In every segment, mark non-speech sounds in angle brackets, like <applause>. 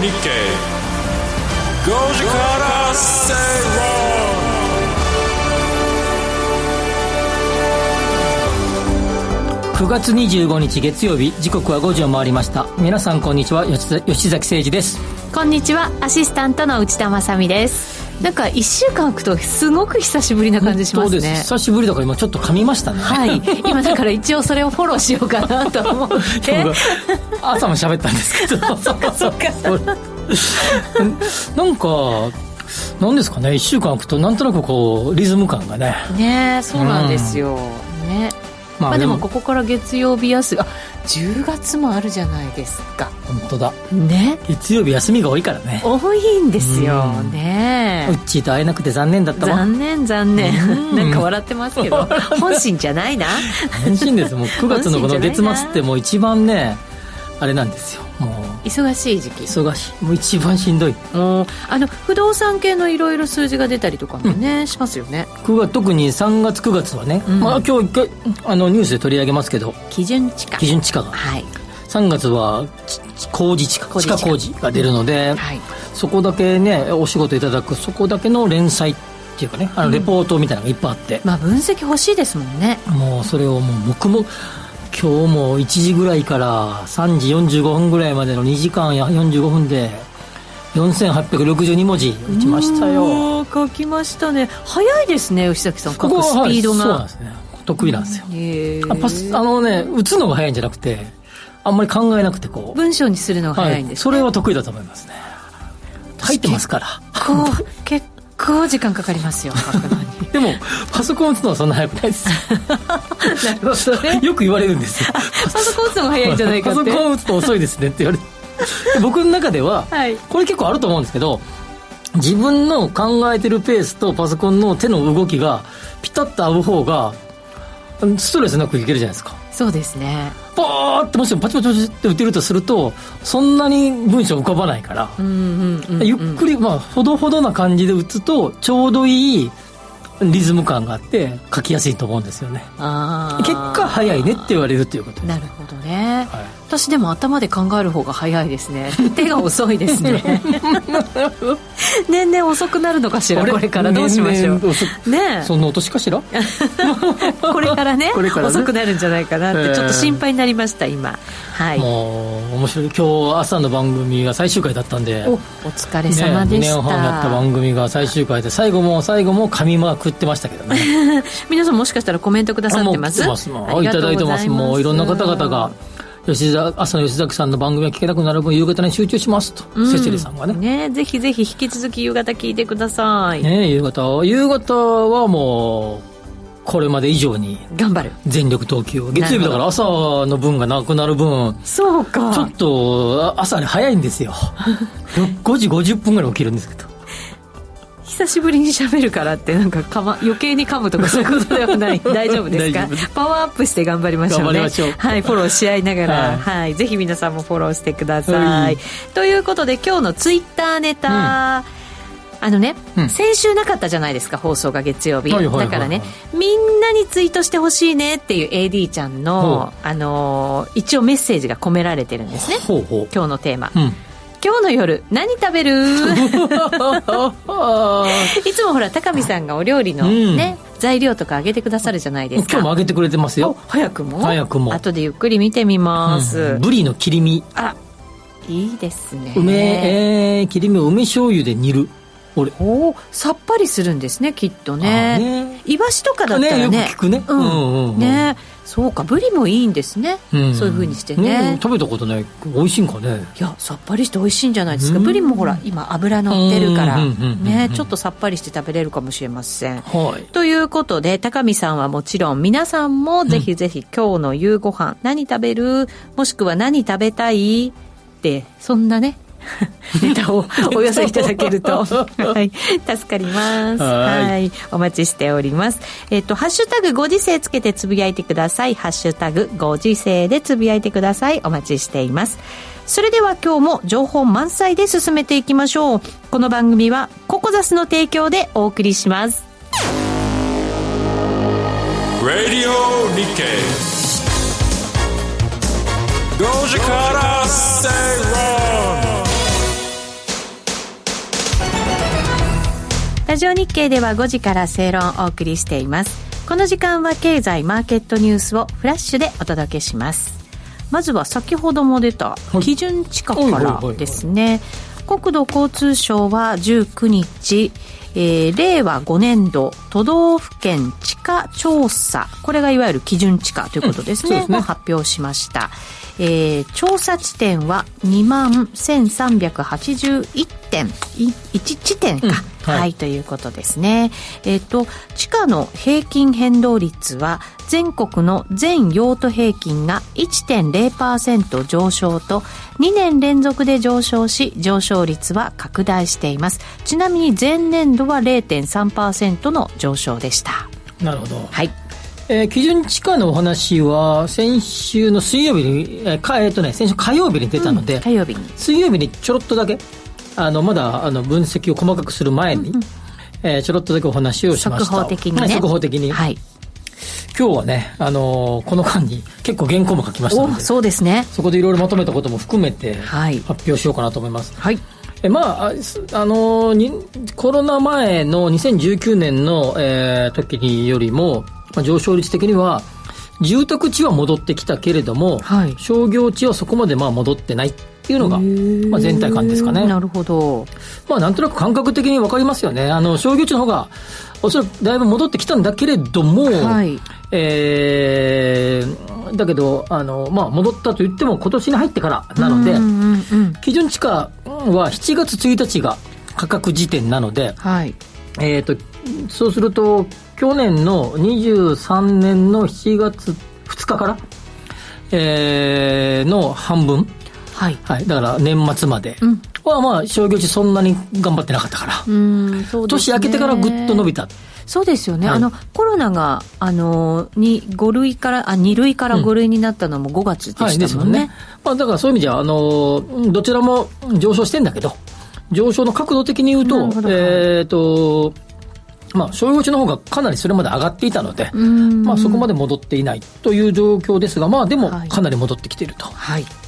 日経5時から正論9月25日月曜日。時刻は5時を回りました。皆さんこんにちは。吉崎誠二です。こんにちは。アシスタントの内田まさですなんか1週間空くとすごく久しぶりな感じしますね。久しぶりだから今ちょっと噛みましたね。はい。今だから一応それをフォローしようかなと思って。朝も喋ったんですけど。<laughs> そっかそっか。なんかなんですかね。1週間空くとなんとなくこうリズム感がね。ねそうなんですよ、うん、ねまあ、まあ、でもここから月曜日休みあ10月もあるじゃないですか。本当だ。ね。月曜日休みが多いからね。多いんですよ、ね。うっちーと会えなくて残念だったわ。残念残念。なんか笑ってますけど。<laughs> 本心じゃないな。本心です。もう9月のこの月末ってもう一番ねあれなんですよ忙しい時期。忙しい。もう一番しんどい。もうあの不動産系のいろいろ数字が出たりとかもね、うん、しますよね。9月特に3月9月はね、うん、まあ、今日一回あのニュースで取り上げますけど。基準地価。基準地価が、はい、3月は工事地価。地下工事が出るので、はい、そこだけねお仕事いただくそこだけの連載っていうかねあのレポートみたいなのがいっぱいあって、うん、まあ分析欲しいですもんね。もうそれをもう黙々今日も1時ぐらいから3時45分ぐらいまでの2時間や45分で4862文字打ちましたよ。書きましたね。早いですね吉崎さん。書くスピードが、そうなんですね。得意なんですよ。あパスあのね打つのが早いんじゃなくてあんまり考えなくてこう。文章にするのが早いんです、ね。はい、それは得意だと思いますね。入ってますから。こう結構時間かかりますよ書くのに <laughs> でもパソコン打つのはそんな早くないです。<laughs> なるほどね。<laughs> よく言われるんですよ。パソコン打つのが早いんじゃないかって。パソコン打つと遅いですねって言われて僕の中では、はい、これ結構あると思うんですけど自分の考えてるペースとパソコンの手の動きがピタッと合う方がストレスなくいけるじゃないですか。そうですね。ポーってもしもパチパチパチって打てるとするとそんなに文章浮かばないから、ゆっくりまあほどほどな感じで打つとちょうどいいリズム感があって書きやすいと思うんですよね。結果早いねって言われるっていうことなるほどね、はい、私でも頭で考える方が早いですね。<laughs> 手が遅いですね。<laughs> 年々遅くなるのかしら？これからどうしましょう？<laughs> ねそんな落としかしら？これからねね、遅くなるんじゃないかなってちょっと心配になりました今。はい。もう面白い。今日朝の番組が最終回だったんで。お疲れ様でした、ね、2年半やった番組が最終回で最後も最後も紙マークってましたけどね。皆さんもしかしたらコメントくださってます？ます。いただいてます。もういろんな方々が吉田朝の吉崎さんの番組が聞けなくなる分夕方に集中しますと、うん、セチリさんがね。ねぜひぜひ引き続き夕方聞いてください。ね夕方。夕方はもうこれまで以上に頑張る。全力投球月曜日だから朝の分がなくなる分そうか。ちょっと朝早いんですよ。5時50分ぐらい起きるんですけど久しぶりにしゃべるからってなんかか、ま、余計に噛むとかそういうことではない。<laughs> 大丈夫ですか？パワーアップして頑張りましょうね。はいフォローし合いながら、はい、はい、ぜひ皆さんもフォローしてください、ということで今日のツイッターネタ、うん。あのね、うん、先週なかったじゃないですか放送が月曜日、はいはいはいはい、だからねみんなにツイートしてほしいねっていう AD ちゃんの、あのー、一応メッセージが込められてるんですね。今日のテーマ、うん今日の夜何食べる？<laughs> いつもほら高見さんがお料理のね、うん、材料とかあげてくださるじゃないですか。今日もあげてくれてますよ。早くも？早くも。後でゆっくり見てみます、うん、ブリの切り身。あいいですね。梅、えー、切り身を梅醤油で煮る。おさっぱりするんですねきっとね。ね。イワシとかだったらね。ねよく聞くね、うん、うんうん。ねそうかブリもいいんですね、うん、そういうふうにしてね、ね、食べたことない。美味しいんかね。いやさっぱりして美味しいんじゃないですか、ブリもほら今油乗ってるから。ねちょっとさっぱりして食べれるかもしれません、はい、ということで高見さんはもちろん皆さんもぜひぜひ今日の夕ご飯、何食べるもしくは何食べたいってそんなね <laughs> ネタをお寄せいただけると、<laughs> はい、助かります。はい。お待ちしております。えっ、と、ハッシュタグご時世つけてつぶやいてください。ハッシュタグご時世でつぶやいてください。お待ちしています。それでは今日も情報満載で進めていきましょう。この番組はココザスの提供でお送りします。Radio 日経5時から正論ラジオ日経では5時から正論をお送りしています。この時間は経済マーケットニュースをフラッシュでお届けします。まずは先ほども出た基準地価からですね。国土交通省は19日えー、令和5年度都道府県地価調査。これがいわゆる基準地価ということですね,、うん、ね。発表しました、えー、調査地点は2万1381点1地点か、うんはい、はい、ということですね。えっ、ー、と、地価の平均変動率は、全国の全用途平均が1.0%上昇と、2年連続で上昇し、上昇率は拡大しています。ちなみに前年度は0.3%の上昇でした。なるほど。はい。えー、基準地価のお話は先週の水曜日に、えーかえーとね、先週火曜日に出たので、うん、火曜日に。水曜日にちょろっとだけあのまだあの分析を細かくする前に、うんうん、えー、ちょろっとだけお話をしました。速報的にね。速報的に、はい、今日はね、あのー、この間に結構原稿も書きましたのでそうですね。そこでいろいろまとめたことも含めて発表しようかなと思います、はい、えまあ、あのー、コロナ前の2019年の、えー、時によりも、まあ、上昇率的には住宅地は戻ってきたけれども、はい、商業地はそこまでまあ戻ってないっていうのが、まあ、全体感ですかね。なるほど。まあ、なんとなく感覚的に分かりますよね。あの、商業地の方が、おそらくだいぶ戻ってきたんだけれども、はい、えー、だけど、あの、まあ、戻ったと言っても今年に入ってからなので、うんうんうん、基準地価は7月1日が価格時点なので、はい、えっ、と、そうすると、去年の23年の7月2日から、えー、の半分、はい、はい、だから年末まで。は、まあ、商業地そんなに頑張ってなかったから、うんそうね、年明けてからぐっと伸びた。そうですよね、はい、あのコロナがあのに5類からあ2類から5類になったのも5月でしたもんね。うん。はい、ね。まあ、だからそういう意味じゃあの、どちらも上昇してんだけど、上昇の角度的に言うと、えっ、ー、と、まあ、商用地の方がかなりそれまで上がっていたので、まあ、そこまで戻っていないという状況ですが、まあ、でもかなり戻ってきていると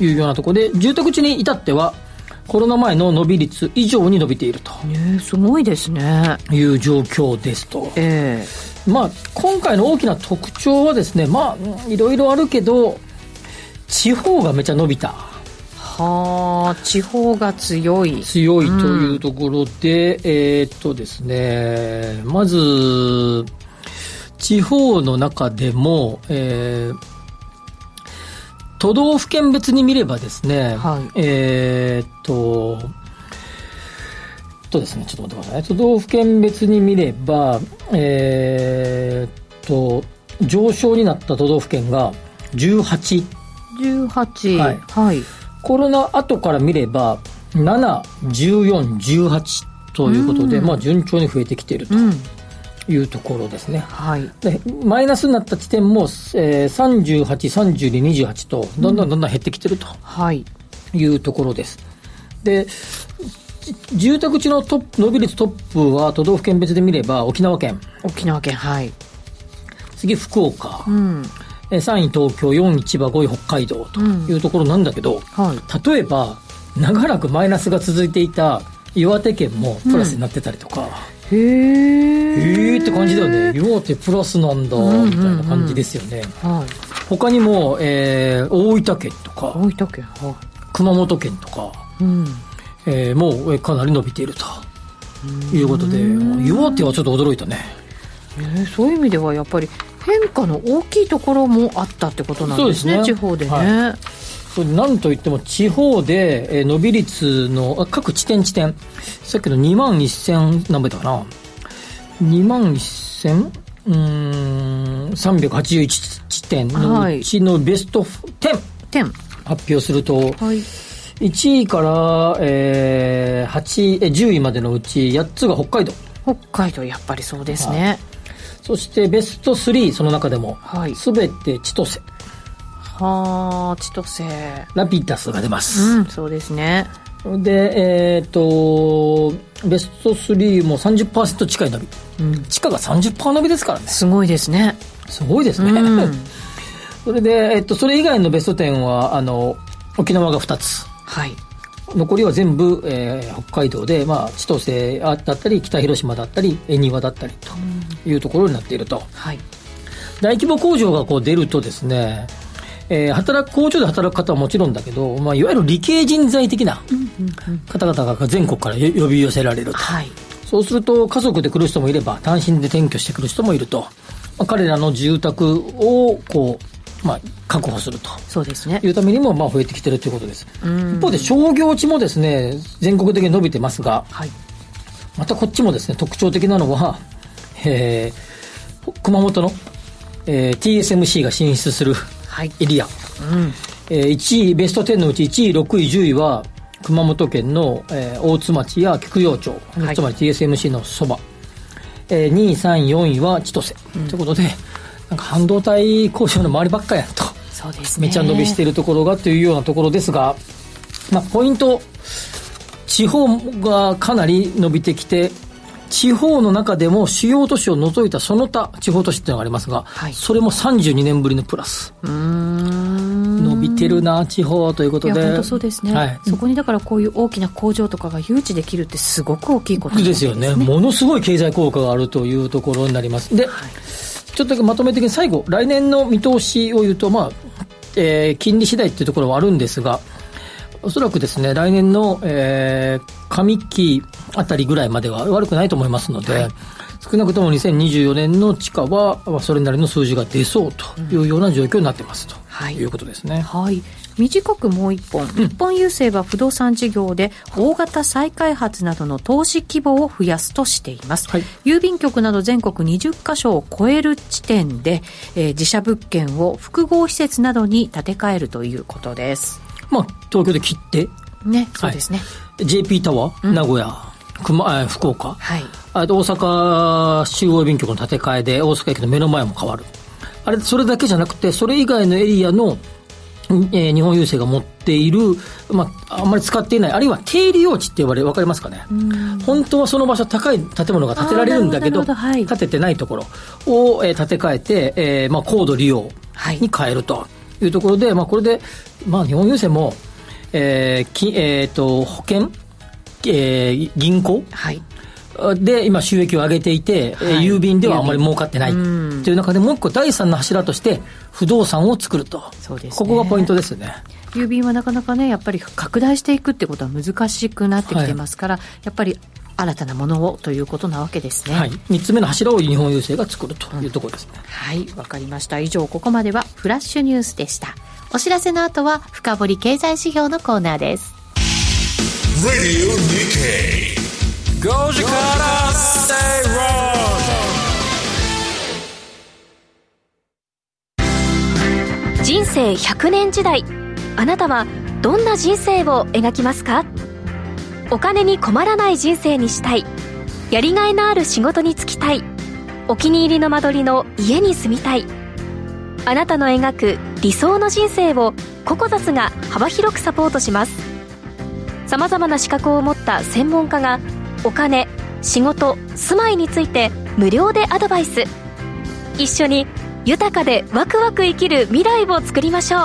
いうようなところで、住宅地に至っては、コロナ前の伸び率以上に伸びていると。えー、すごいですね。いう状況ですと。えー、まあ、今回の大きな特徴はですね、まあ、いろいろあるけど、地方がめちゃ伸びた。はあ地方が強い。強いというところで、うん、えー、っとですねまず地方の中でも、えー、都道府県別に見ればですね、はい、えー、っととですねちょっと待ってください都道府県別に見ればえー、っと上昇になった都道府県が18 18はい、はいコロナ後から見れば、7、14、18ということで、うん、まあ順調に増えてきていると。いうところですね、はい、でマイナスになった地点も、えー、38、32、28とどんどんどんどん減ってきてると、はい、いうところです。で住宅地のトップ伸び率トップは都道府県別で見れば沖縄県。沖縄県はい。次福岡、うん、3位東京、4位千葉、5位北海道というところなんだけど、うん。はい、例えば、長らくマイナスが続いていた岩手県もプラスになってたりとか、うん、へえって感じだよね。岩手プラスなんだ、みたいな感じですよね、はい、他にも、えー、大分県とか大分県、はい、熊本県とか、うん。えー、もうかなり伸びているということで岩手はちょっと驚いたね。えー、そういう意味ではやっぱり変化の大きいところもあったってことなんですね、すね。地方でね。はい。そなんといっても地方で伸び率の各地点地点。さっきの2万1000何倍だかな。2万1000うん381地点のうちのベスト10、10発表すると、はい、1位から、えー、8え10位までのうち8つが北海道。北海道やっぱりそうですね、はいそしてベスト3その中でも、はい、全て千歳。はあ千歳。ラピュタスが出ます、うん、そうですね。でえっ、ー、とベスト3も30%近い伸び、うん、地価が30%伸びですからね。すごいですね。すごいですね。うん、<laughs> それで、えっと、それ以外のベスト10は、あの、沖縄が2つ。はい。残りは全部、えー、北海道で、まあ、千歳だったり北広島だったり恵庭だったりというところになっていると、はい、大規模工場がこう出るとですね、えー、働く工場で働く方はもちろんだけど、まあ、いわゆる理系人材的な方々が全国から呼び寄せられると、はい、そうすると家族で来る人もいれば単身で転居してくる人もいると、まあ、彼らの住宅をこうまあ、確保すると。そうですね。いうためにもまあ増えてきてるということです。一方で商業地もですね全国的に伸びてますが、はい、またこっちもですね特徴的なのは、えー、熊本の、えー、TSMC が進出するエリア、はいうん。えー、1位ベスト10のうち1位6位10位は熊本県の、えー、大津町や菊陽町、はい、つまり TSMC のそば、えー、2位3位4位は千歳、うん、ということでなんか半導体工場の周りばっかやと。そうですね。めちゃ伸びしているところがというようなところですが、まあ、ポイント、地方がかなり伸びてきて、地方の中でも主要都市を除いたその他地方都市っていうのがありますが、はい、それも32年ぶりのプラス。伸びてるな、地方ということで。本当そうですね、はい、そこにだからこういう大きな工場とかが誘致できるってすごく大きいことですよね。ものすごい経済効果があるというところになります。で、はいちょっとまとめ的に最後、来年の見通しを言うと、まあ、えー、金利次第っていうところはあるんですが、おそらくですね、来年の、えー、上期あたりぐらいまでは悪くないと思いますので、はい、少なくとも2024年の地価は、それなりの数字が出そうというような状況になってますと、うん、いうことですね。はい、はい短くもう一本、日本郵政は不動産事業で大型再開発などの投資規模を増やすとしています、はい、郵便局など全国20カ所を超える地点で、えー、自社物件を複合施設などに建て替えるということです。まあ東京で切って。ねそうですね、はい、JP タワー、うん、名古屋熊福岡、はい、あと大阪中央郵便局の建て替えで大阪駅の目の前も変わる。あれそれだけじゃなくてそれ以外のエリアの <laughs> えー、日本郵政が持っている、まあ、あんまり使っていない、あるいは低利用地って言われ、わかりますかね？本当はその場所、高い建物が建てられるんだけど、はい、建ててないところを、えー、建て替えて、えーまあ、高度利用に変えるというところで、はい、まあ、これで、まあ、日本郵政も、えーきえーと、保険、えー、銀行、はい、で今収益を上げていて、はい、郵便ではあまり儲かってないという中でもう一個第三の柱として不動産を作るとそうです、ね、ここがポイントですね郵便はなかなかねやっぱり拡大していくってことは難しくなってきてますから、はい、やっぱり新たなものをということなわけですね。はい。3つ目の柱を日本郵政が作るというところですね。うん、はい。わかりました。以上、ここまではフラッシュニュースでした。お知らせの後は、深掘り経済指標のコーナーです。Radio 5時から正論人生100年時代。あなたはどんな人生を描きますか？お金に困らない人生にしたい。やりがいのある仕事に就きたい。お気に入りの間取りの家に住みたい。あなたの描く理想の人生をココザスが幅広くサポートします。さまざまな資格を持った専門家がお金仕事住まいについて無料でアドバイス。一緒に豊かでワクワク生きる未来を作りましょう。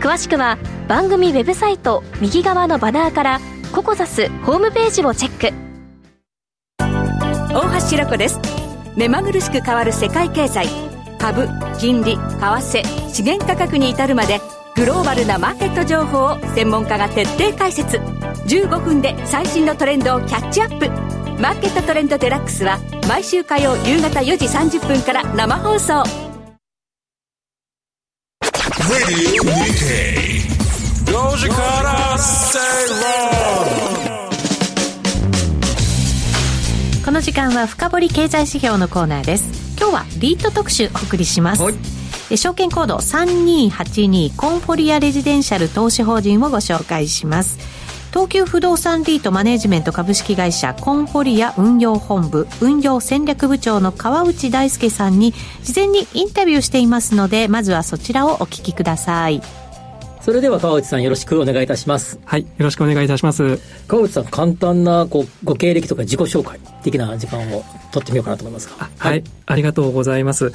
詳しくは番組ウェブサイト右側のバナーからココザスホームページをチェック。大橋ロコです。目まぐるしく変わる世界経済。株金利為替資源価格に至るまでグローバルなマーケット情報を専門家が徹底解説。15分で最新のトレンドをキャッチアップ。マーケットトレンドデラックスは毎週火曜夕方4時30分から生放送。この時間は深掘り経済指標のコーナーです。今日はリート特集お送りします、証券コード3282コンフォリアレジデンシャル投資法人をご紹介します東急不動産リートマネジメント株式会社コンフォリア運用本部運用戦略部長の川内大輔さんに事前にインタビューしていますのでまずはそちらをお聞きください。それでは川内さんよろしくお願いいたします。はいよろしくお願いいたします。川内さん簡単なこうご経歴とか自己紹介的な時間を取ってみようかなと思いますはい、はい、ありがとうございます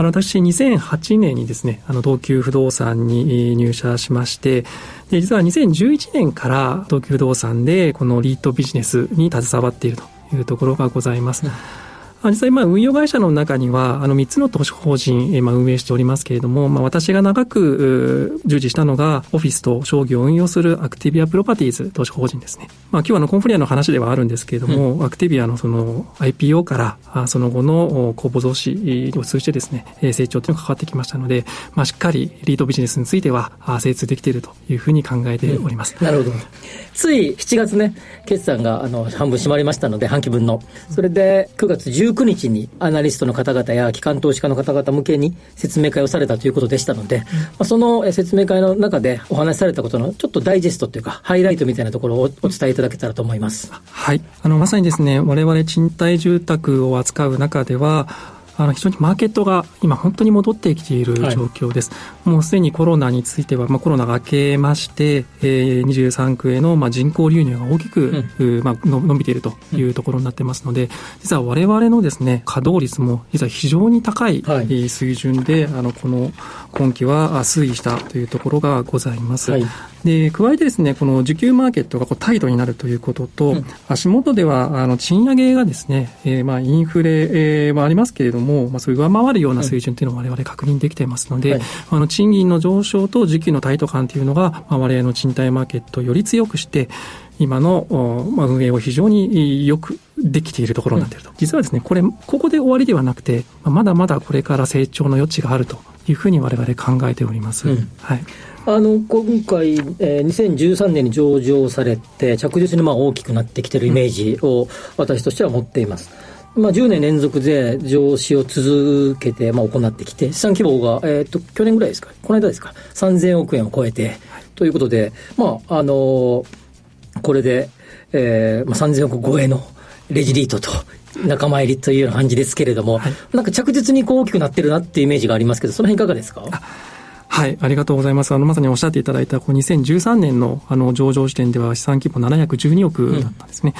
あの、私、2008年にですね、あの、東急不動産に入社しまして、で、実は2011年から東急不動産で、このリートビジネスに携わっているというところがございます。うん実際、まあ、運用会社の中には、あの、3つの投資法人、えまあ、運営しておりますけれども、まあ、私が長く、従事したのが、オフィスと商業を運用するアクティビアプロパティーズ投資法人ですね。まあ、今日はあの、コンフリアの話ではあるんですけれども、うん、アクティビアのその、IPO から、あその後の公募増資を通じてですね、成長というのが関わってきましたので、まあ、しっかりリートビジネスについては、精通できているというふうに考えております。うん、なるほど。つい7月ね、決算が、あの、半分閉まりましたので、半期分の。それで、9月19日に、アナリストの方々や機関投資家の方々向けに説明会をされたということでしたので、うん、まあ、その説明会の中でお話しされたことのちょっとダイジェストというか、ハイライトみたいなところをお伝えいただけたらと思います。はい。あの、まさにですね、我々賃貸住宅を扱う中では、あの非常にマーケットが今本当に戻ってきている状況です。はい、もうすでにコロナについては、まあ、コロナが明けまして、えー、23区へのまあ人口流入が大きく、うん、まあ、伸びているというところになってますので、実は我々のですね、稼働率も実は非常に高い水準で、はい、あの、この今期は推移したというところがございます。はいで、加えてですね、この需給マーケットがこうタイトになるということと、うん、足元では、あの、賃上げがですね、えー、まあ、インフレ、えー、はありますけれども、まあ、そういう上回るような水準というのを我々確認できていますので、はい、あの、賃金の上昇と需給のタイト感というのが、まあ、我々の賃貸マーケットをより強くして、今の、まあ、運営を非常によくできているところになっていると。うん、実はですね、これ、ここで終わりではなくて、まだまだこれから成長の余地があるというふうに我々考えております。うん、はい。あの今回、えー、2013年に上場されて、着実にまあ大きくなってきてるイメージを私としては持っています。まあ、10年連続で上司を続けて、まあ、行ってきて、資産規模が、えっ、ー、と、去年ぐらいですか、この間ですか、3000億円を超えて、ということで、まあ、あのー、これで、えー、まあ、3000億超えのレジリートと仲間入りというような感じですけれども、はい、なんか着実にこう大きくなってるなっていうイメージがありますけど、その辺いかがですか？はい、ありがとうございます。あの、まさにおっしゃっていただいた、こう2013年の、あの、上場時点では資産規模712億だったんですね。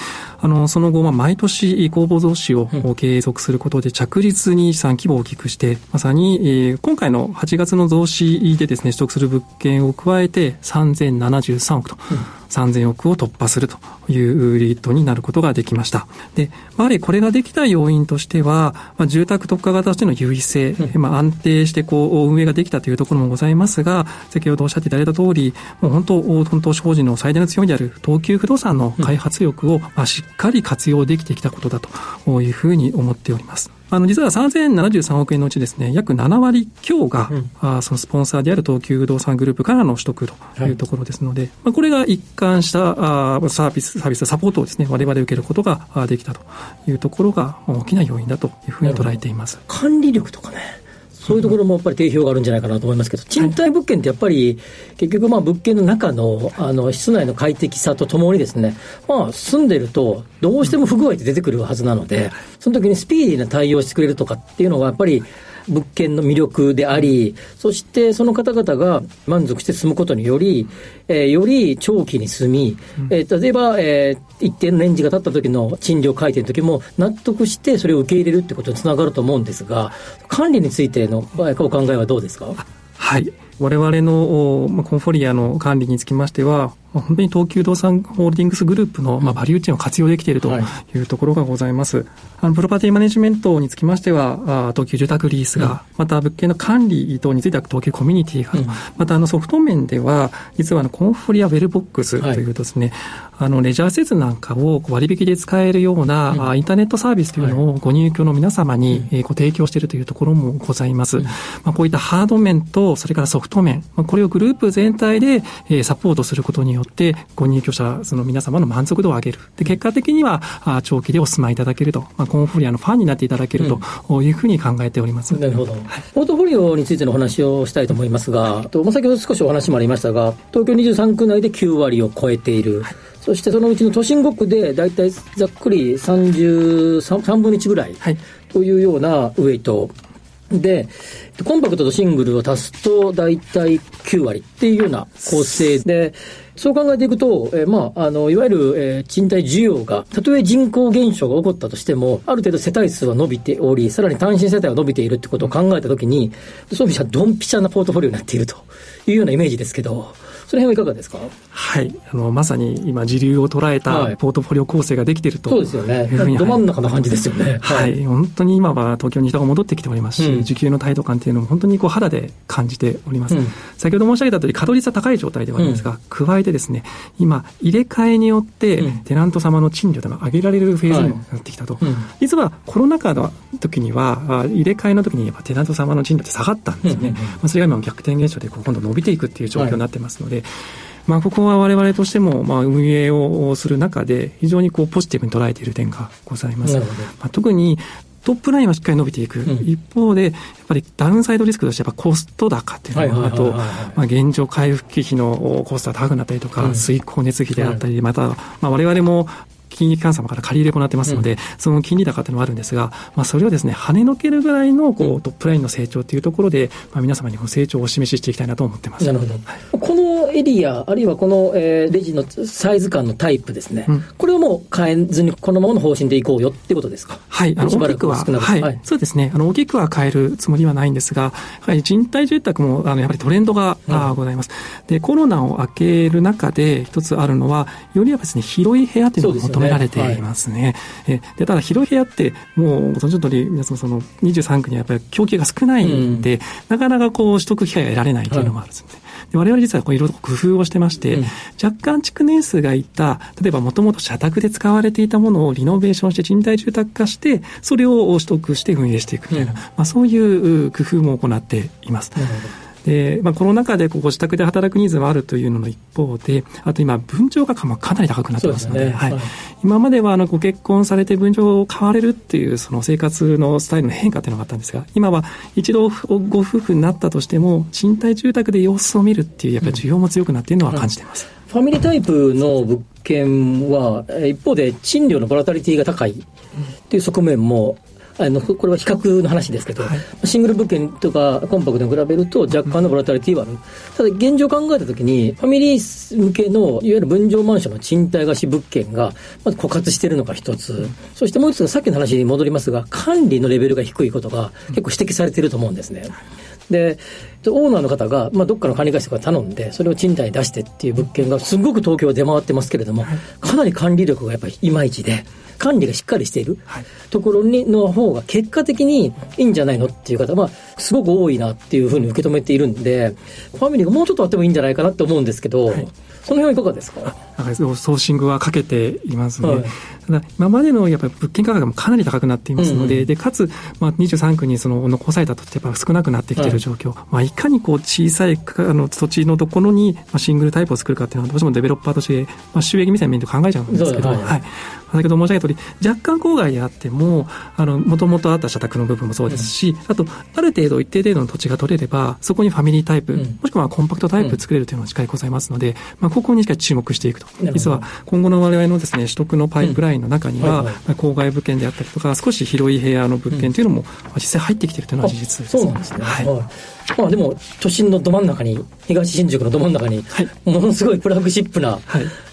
うん、あの、その後、まあ、毎年公募増資を継続することで、着実に資産規模を大きくして、まさに、えー、今回の8月の増資でですね、取得する物件を加えて3073億と。うん3000億を突破するというリートになることができました。で、やはりこれができた要因としては、まあ、住宅特化型としての優位性、うん、まあ、安定してこう運営ができたというところもございますが、先ほどおっしゃっていただいた通り、もう本当、本当、法人の最大の強みである東急不動産の開発力を、まあ、しっかり活用できてきたことだというふうに思っております。あの、実は3073億円のうちですね、約7割強が、うん、あそのスポンサーである東急不動産グループからの取得というところですので、はい、まあ、これが一貫したあサービス、サービス、サポートをですね、我々受けることができたというところが大きな要因だというふうに捉えています。管理力とかね。そういうところもやっぱり定評があるんじゃないかなと思いますけど、賃貸物件ってやっぱり、結局、まあ物件の中のあの室内の快適さとともにですね、まあ、住んでると、どうしても不具合って出てくるはずなので、その時にスピーディーな対応してくれるとかっていうのが、やっぱり、物件の魅力であり、そしてその方々が満足して住むことにより、えー、より長期に住み、えー、例えば、えー、一定のレンジが経った時の賃料改定の時も納得してそれを受け入れるってことにつながると思うんですが、管理についてのお考えはどうですか？はい。我々のコンフォリアの管理につきましては、本当に東急動産ホールディングスグループの、まあ、バリューチェーンを活用できているとい。うところがございます。はい、あのプロパティマネジメントにつきましては、あ東急住宅リースが、うん、また物件の管理等については東急コミュニティが、うん、またあのソフト面では、実はあのコンフォリアウェルボックスというですね、はい、あのレジャー施設なんかを割引で使えるような、うん、インターネットサービスというのをご入居の皆様に、えご提供しているというところもございます。まあ、こういったハード面と、それからソフト面、まあ、これをグループ全体で、えサポートすることによって、ご入居者、その皆様の満足度を上げる。で、結果的には、あ長期でお住まいいただけると、まあ、コンフォリアのファンになっていただけるというふうに考えております。なるほど。ポートフォリオについてのお話をしたいと思いますが、とまあ、先ほど少しお話もありましたが、東京23区内で9割を超えている。はいそしてそのうちの都心5区で大体ざっくり33分の1ぐらいというようなウェイトで、コンパクトとシングルを足すと大体9割っていうような構成で、そう考えていくと、えー、まあ、あの、いわゆる、えー、賃貸需要が、たとえ人口減少が起こったとしても、ある程度世帯数は伸びており、さらに単身世帯は伸びているってことを考えたときに、そういう意味じゃドンピシャなポートフォリオになっているというようなイメージですけど、その辺はいかがですか？はい。あの、まさに今、時流を捉えたポートフォリオ構成ができていると、はい、そうですよね。ど真ん中な感じですよね。はい。本当に今は東京に人が戻ってきておりますし、うん、需給の態度感っていうのも本当にこう肌で感じております。うん、先ほど申し上げた通り、稼働率は高い状態ではあるんですが、うん、加えてですね、今、入れ替えによって、テナント様の賃料というのが上げられるフェーズになってきたと。はい、実はコロナ禍の時には、入れ替えの時にやっぱテナント様の賃料って下がったんですよね。まあ、それが今逆転現象で今度伸びていくっていう状況になってますので、はいまあ、ここは我々としても、まあ、運営をする中で、非常にこうポジティブに捉えている点がございます。まあ、特にトップラインはしっかり伸びていく、うん、一方で、やっぱりダウンサイドリスクとしてやっぱコスト高っていうのが、あと、まあ、現状回復費のコストが高くなったりとか、うん、水光熱費であったり、また、まあ、我々も金融機関様から借り入れ行ってますので、うん、その金利高というのもあるんですが、まあ、それをですね、跳ねのけるぐらいのこうトップラインの成長というところで、まあ、皆様に成長をお示ししていきたいなと思ってます。なるほど。はい、このエリア、あるいはこの、えー、レジのサイズ感のタイプですね、うん、これをもう変えずにこのままの方針でいこうよってことですか？はい、あの大きくは、はい、はい、そうですね、あの大きくは変えるつもりはないんですが、やはり賃貸住宅もあのやはりトレンドが、うん、ございます。で、コロナを明ける中で一つあるのは、よりは別に広い部屋というのが求められています。ね。えでただ広い部屋って、もうご存知の通り、皆さんその23区にはやっぱり供給が少ないんで、うん、なかなかこう取得機会が得られないというのもあるんですね。はいで我々実はいろいろ工夫をしてまして、うん、若干築年数がいった、例えばもともと社宅で使われていたものをリノベーションして賃貸住宅化して、それを取得して運営していくみたいな、うん、まあ、そういう工夫も行っています。で、まあ、コロナ禍でご自宅で働くニーズもあるというのの一方で、あと今、分譲がかなり高くなってますので、でね、はい、はい、今まではあのご結婚されて分譲を買われるっていうその生活のスタイルの変化というのがあったんですが、今は一度ご夫婦になったとしても、賃貸住宅で様子を見るっていう、やっぱり需要も強くなっているのは感じています。うん、ファミリータイプの物件は、一方で賃料のボラタリティが高いっていう側面もあのこれは比較の話ですけど、はい、シングル物件とかコンパクトに比べると若干のボラタリティはある、ただ現状考えたときにファミリー向けのいわゆる分譲マンションの賃貸貸し物件がまず枯渇しているのが一つ、うん、そしてもう一つがさっきの話に戻りますが管理のレベルが低いことが結構指摘されていると思うんですね。で、オーナーの方が、まあ、どっかの管理会社から頼んで、それを賃貸に出してっていう物件が、すごく東京は出回ってますけれども、かなり管理力がやっぱりいまいちで、管理がしっかりしているところにの方が結果的にいいんじゃないのっていう方、まあ、すごく多いなっていうふうに受け止めているんで、ファミリーがもうちょっとあってもいいんじゃないかなって思うんですけど、はい。その辺はいかがですか？ソーシングはかけていますね。はい、ただ、今までのやっぱり物件価格もかなり高くなっていますので、うんうん、で、かつ、まあ、23区にその残された土地やっぱ少なくなってきている状況、はい。まあ、いかにこう小さいあの土地のところに、まあ、シングルタイプを作るかっていうのは、どうしてもデベロッパーとして、まあ、収益目線面で考えちゃうんですけど、はい、はい、先ほど申し上げた通り、若干郊外であっても、あの、もともとあった社宅の部分もそうですし、うん、あと、ある程度一定程度の土地が取れれば、そこにファミリータイプ、うん、もしくはコンパクトタイプ作れるというのがしっかりございますので、まあ、ここにしっかり注目していくと。実は、今後の我々のですね、取得のパイプラインの中には、郊外物件であったりとか、少し広い部屋の物件というのも、実際入ってきているというのは事実です、そうなんですね。はい。まあでも、都心のど真ん中に、東新宿のど真ん中に、はい、ものすごいプラグシップな、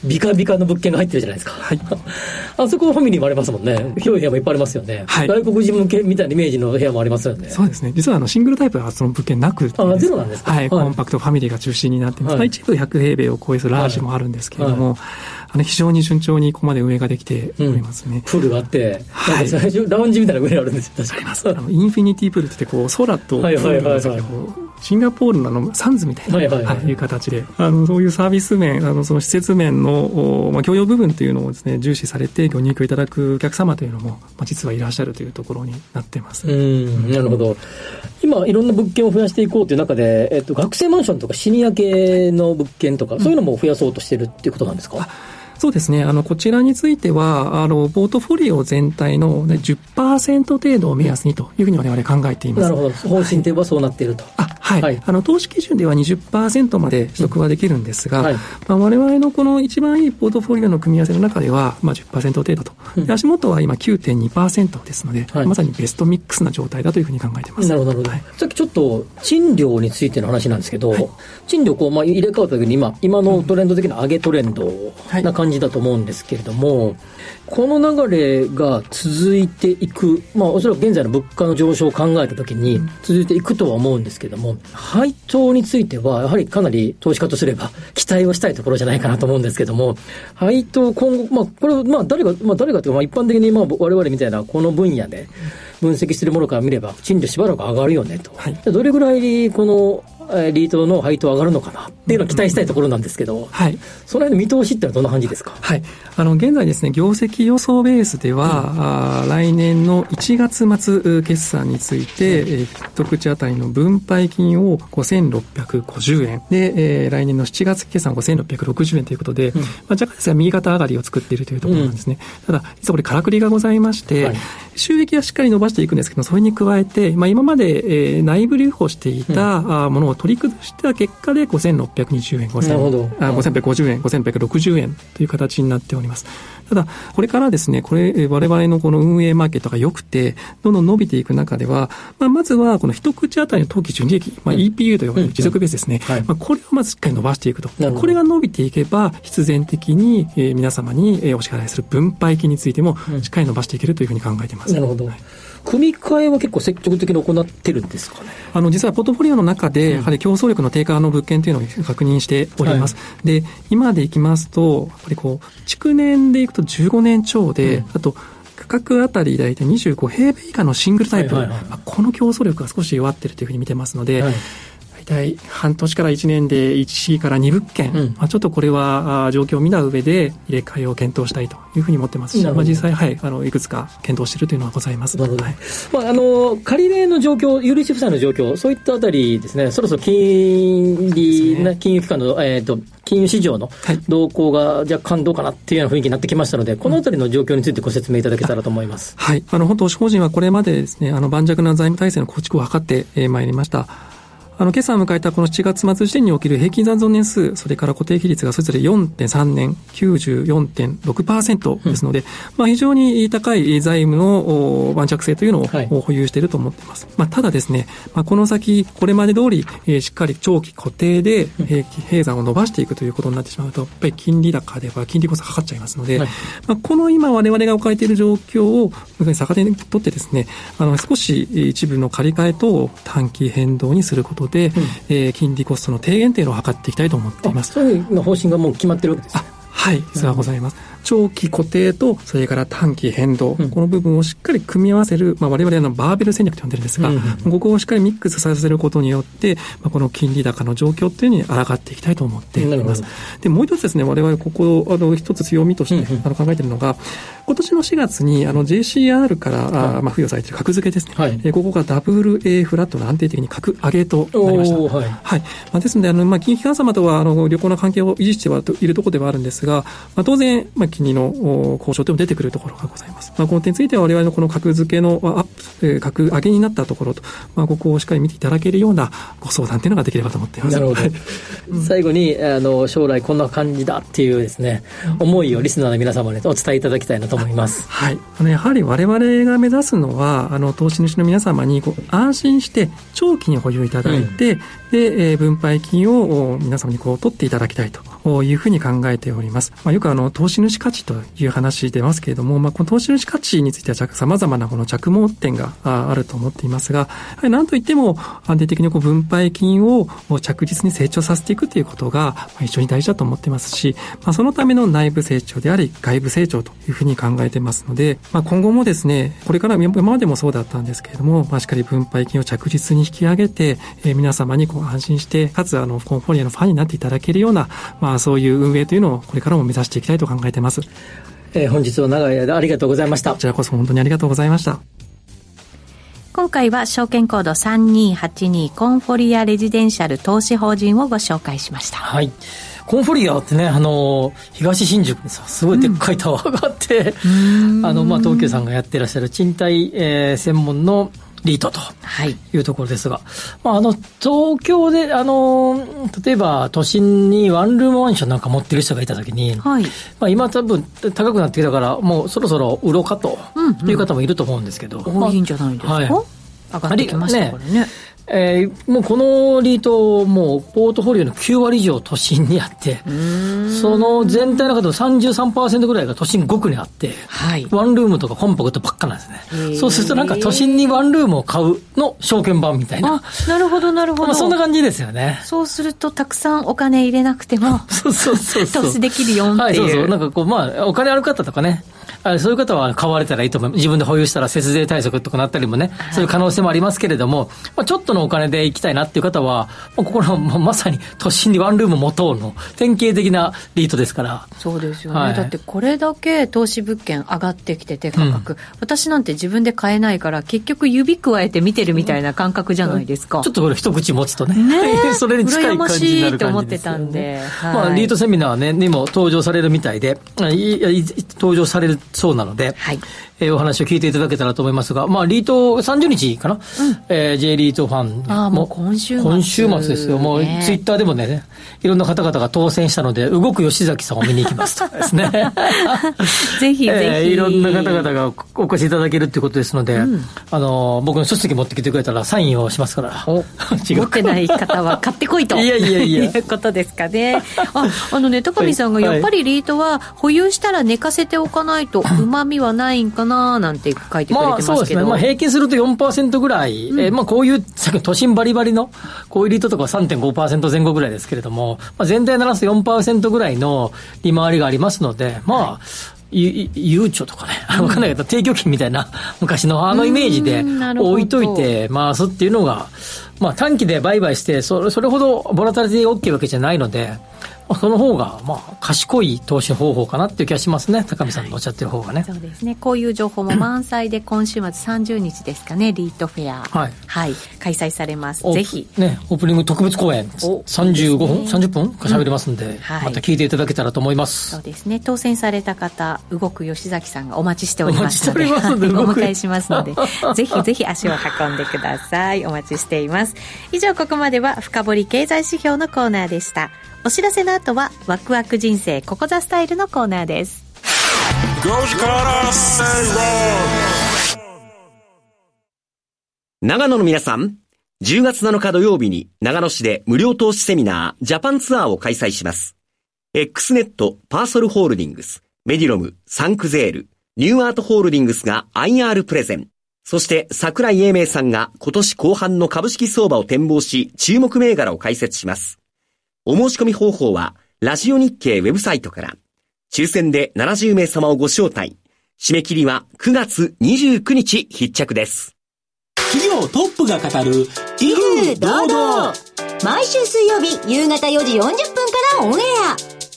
ビカビカの物件が入ってるじゃないですか。はい、<laughs> あそこファミリーもありますもんね。広い部屋もいっぱいありますよね。はい、外国人向けみたいなイメージの部屋もありますよね。そうですね。実はあのシングルタイプはその物件なくあ、ゼロなんですかはい、コンパクトファミリーが中心になってます。はい、一部100平米を超えるラージもあるんですけれども、あの非常に順調にここまで運営ができておりますね。うん、プールがあって、はい、ラウンジみたいな上にあるんですよ。あります。あのインフィニティプールってこう空とプールの先シンガポールのあのサンズみたいな、はいはいはい、いう形で、あのそういうサービス面、あのその施設面の、まあ、共用部分というのをですね、重視されてご入居いただくお客様というのも、まあ、実はいらっしゃるというところになってます。うん、なるほど。今、いろんな物件を増やしていこうという中で、えっと、学生マンションとかシニア系の物件とか、そういうのも増やそうとしてるっていうことなんですか、うんそうですね。あの、こちらについては、あの、ポートフォリオ全体の、ね、10%程度を目安にというふうに我々考えています。なるほど。方針ではそうなっていると。あ、はい、はい、あの投資基準では20%まで取得はできるんですが、うんはい。まあ、我々のこの一番いいポートフォリオの組み合わせの中では、まあ10%程度と、うん、足元は今9.2%ですので、はい、まさにベストミックスな状態だというふうに考えてます。なるほど、なるほど。はい、さっきちょっと賃料についての話なんですけど、はい、賃料こう、まあ、入れ替わった時に今、今のトレンド的な上げトレンドな感じだと思うんですけれども、この流れが続いていく、まあ、おそらく現在の物価の上昇を考えたときに、続いていくとは思うんですけれども、配当については、やはりかなり投資家とすれば、期待をしたいところじゃないかなと思うんですけれども、配当、今後、まあ、これ、まあ、誰が、まあ、誰がというか、まあ、一般的に、まあ、我々みたいな、この分野で分析するものから見れば、賃料しばらく上がるよねと。はい、どれぐらい、この、リートの配当上がるのかなっていうのを期待したいところなんですけど、はい、その辺の見通しってのはどんな感じですか、はい、あの現在ですね、業績予想ベースでは、うん、来年の1月末決算について、うん、一口当たりの分配金を5650円。で、えー、来年の7月決算5660円ということで、うん、まあ、若干ですが右肩上がりを作っているというところなんですね。ただ、実はこれからくりがございまして、はい。収益はしっかり伸ばしていくんですけど、それに加えて、まあ、今まで、えー、内部留保していた、うん、ものを取り崩した結果で5620円、5650円、5660円という形になっております。ただ、これからですね、これ、我々のこの運営マーケットが良くて、どんどん伸びていく中では、まあ、まずは、この一口当たりの当期純利益、まあ、EPU と呼ばれる持続ベースですね。はい、まあ、これをまずしっかり伸ばしていくと。これが伸びていけば、必然的に、えー、皆様に、えー、お支払いする分配金についても、しっかり伸ばしていけるというふうに考えています。なるほど。はい組み替えは結構積極的に行ってるんですかね？あの実はポートフォリオの中で、やはり競争力の低下の物件というのを確認しております。はい、で、今でいきますと、やっぱりこう、築年でいくと15年超で、うん、あと、価格あたり大体25平米以下のシングルタイプ、はいはいはい、この競争力が少し弱ってるというふうに見てますので、はい体半年から1年で1から2物件、うん、まあ、ちょっとこれは状況を見た上で入れ替えを検討したいというふうに思ってます。し、まあ、実際、はい、あのいくつか検討しているというのはございます。はい、まあ、あの借り入れの状況、有利子負債の状況、そういったあたりですね、そろそろ金利、ね、金融機関の、えーと、金融市場の動向が若干どうかなっていうような雰囲気になってきましたので、このあたりの状況についてご説明いただけたらと思います。はい、あの本当、法人はこれまでですね、あの盤石な財務体制の構築を図ってまいりました。あの、今朝迎えたこの7月末時点における平均残存年数、それから固定比率がそれぞれ4.3年、94.6%ですので、うん、まあ非常に高い財務の盤石性というのを保有していると思っています。はい、まあただですね、まあこの先、これまで通り、えー、しっかり長期固定で、えー、残を伸ばしていくということになってしまうと、やっぱり金利高では金利こそかかっちゃいますので、はい、まあこの今我々が置かれている状況を、逆手にとってですね、あの少し一部の借り換え等短期変動にすることで、うん、えー、金利コストの低減というのを図っていきたいと思っています。そういう方針がもう決まってるわけですかはい、実はございます。長期固定と、それから短期変動、うん、この部分をしっかり組み合わせる、まあ、我々のバーベル戦略と呼んでるんですが、うんうん、ここをしっかりミックスさせることによって、まあ、この金利高の状況っていうのに抗っていきたいと思っています。で、もう一つですね、我々ここ、あの、一つ強みとして、あの考えているのが、今年の4月に、あの、JCR から、はい、あまあ、付与されている格付けですね。はい、えここが WA フラットの安定的に格上げとなりました。はい。はい。まあ、ですので、あの、まあ、金融機関様とは、あの、良好な関係を維持してはいるところではあるんですが、まあ、当然、まあ、金利の交渉でも出てくるところがございます。まあ、この点については我々のこの格付けのアップ、え格上げになったところと、まあ、ここをしっかり見ていただけるようなご相談というのができればと思っています。なるほど。最後に、あの、将来こんな感じだっていうですね、思いをリスナーの皆様にお伝えいただきたいなと思います。はい。あの、やはり我々が目指すのは、あの、投資主の皆様にこう安心して長期に保有いただいて、うんで、えー、分配金を皆様にこう取っていただきたいというふうに考えております。まあ、よくあの、投資主価値という話出ますけれども、まあ、この投資主価値については様々なこの着目点があると思っていますが、なんといっても安定的にこう分配金を着実に成長させていくということが非常に大事だと思っていますし、まあ、そのための内部成長であり外部成長というふうに考えてますので、まあ、今後もですね、これから今までもそうだったんですけれども、まあ、しっかり分配金を着実に引き上げて、えー、皆様にこう安心して、かつ、あの、コンフォリアのファンになっていただけるような、まあ、そういう運営というのをこれからも目指していきたいと考えています。えー、本日は長い間ありがとうございました。こちらこそ本当にありがとうございました。今回は証券コード3282コンフォリアレジデンシャル投資法人をご紹介しました。はい。コンフォリアってね、あの、東新宿にさ、すごいでっかいタワーがあって、うん、あの、まあ、東急さんがやってらっしゃる賃貸、えー、専門のリートとい。うところですが、はい、まあ、あの、東京で、あの、例えば都心にワンルームマンションなんか持ってる人がいたときに、はい、まあ、今多分高くなってきたから、もうそろそろ売ろうかという方もいると思うんですけど。うんうん、多いんじゃないですか、はい、上がってきましたね。ねえー、もうこのリート、もうポートフォリオの9割以上都心にあって、その全体の中でも33%ぐらいが都心5区にあって、はい、ワンルームとかコンパクトばっかなんですね。そうするとなんか都心にワンルームを買うの証券版みたいな。あ、なるほどなるほど。まあ、そんな感じですよね。そうするとたくさんお金入れなくても、<laughs> そうそうそうそう。投資できるよっていう。はい、そうそう。なんかこう、まあ、お金ある方とかね、そういう方は買われたらいいと思います。自分で保有したら節税対策とかなったりもね、はい、そういう可能性もありますけれども、まあ、ちょっとのお金で行きたいなっていう方は、まあ、ここのまさに都心にワンルーム持とうの典型的なリートですから。そうですよね。はい、だってこれだけ投資物件上がってきてて価格、うん、私なんて自分で買えないから、結局指加えて見てるみたいな感覚じゃないですか。ちょっとこれ一口持つとね。ね <laughs> それに近い感じになる感じですよ、ね。思ってたんで。はい、まあ、リートセミナー、ね、にも登場されるみたいで、登場されるそうなので、はい、えー、お話を聞いていただけたらと思いますが、まあ、リート30日かな、うん、えー、J リートファンあもう今週末、今週末ですよ、もうツイッターでもね、いろんな方々が当選したので、動く吉崎さんを見に行きます。と <laughs> かですね。<laughs> ぜひぜひ、えー、いろんな方々がお越しいただけるっていうことですので、うん、あの僕の書籍持ってきてくれたらサインをしますから。<laughs> 持ってない方は買ってこいと。いやいやいや。いうことですかね。あ、あのね、高見さんがやっぱりリートは保有したら寝かせておかないと、うまみはないんかななんて書いてくれてますけど、まあ、そうですね、まあ、平均すると4%ぐらい、うん、えー、まあ、こういう、さっき都心バリバリの、こういうリートとかは3.5%前後ぐらいですけれども、まあ、全体ならす4%ぐらいの利回りがありますので、まあ、はい。ゆうちょとかね、<laughs> わかんないけど、提供金みたいな、昔のあのイメージで置いといて回すっていうのが、まあ短期で売買して、それそれほどボラタリティ大きいわけじゃないので、その方が、まあ、賢い投資方法かなっていう気がしますね。高見さんのおっしゃってる方がね、はい、そうですね。こういう情報も満載で、今週末30日ですかね、リートフェア。はい。はい。開催されます。ぜひ。ね、オープニング特別公演、35分、ね、30分か喋りますんで、うんはい、また聞いていただけたらと思います。そうですね。当選された方、動く吉崎さんがお待ちしておりますので、お <laughs> 迎えしますので、ぜひぜひ足を運んでください。お待ちしています。以上、ここまでは深掘経済指標のコーナーでした。お知らせの後はワクワク人生ここザスタイルのコーナーです。長野の皆さん10月7日土曜日に長野市で無料投資セミナージャパンツアーを開催します。X ネットパーソルホールディングスメディロムサンクゼールニューアートホールディングスが IR プレゼン。そして桜井英明さんが今年後半の株式相場を展望し注目銘柄を解説します。お申し込み方法は、ラジオ日経ウェブサイトから、抽選で70名様をご招待。締め切りは9月29日必着です。企業トップが語る、威風堂々。毎週水曜日夕方4時40分からオンエア。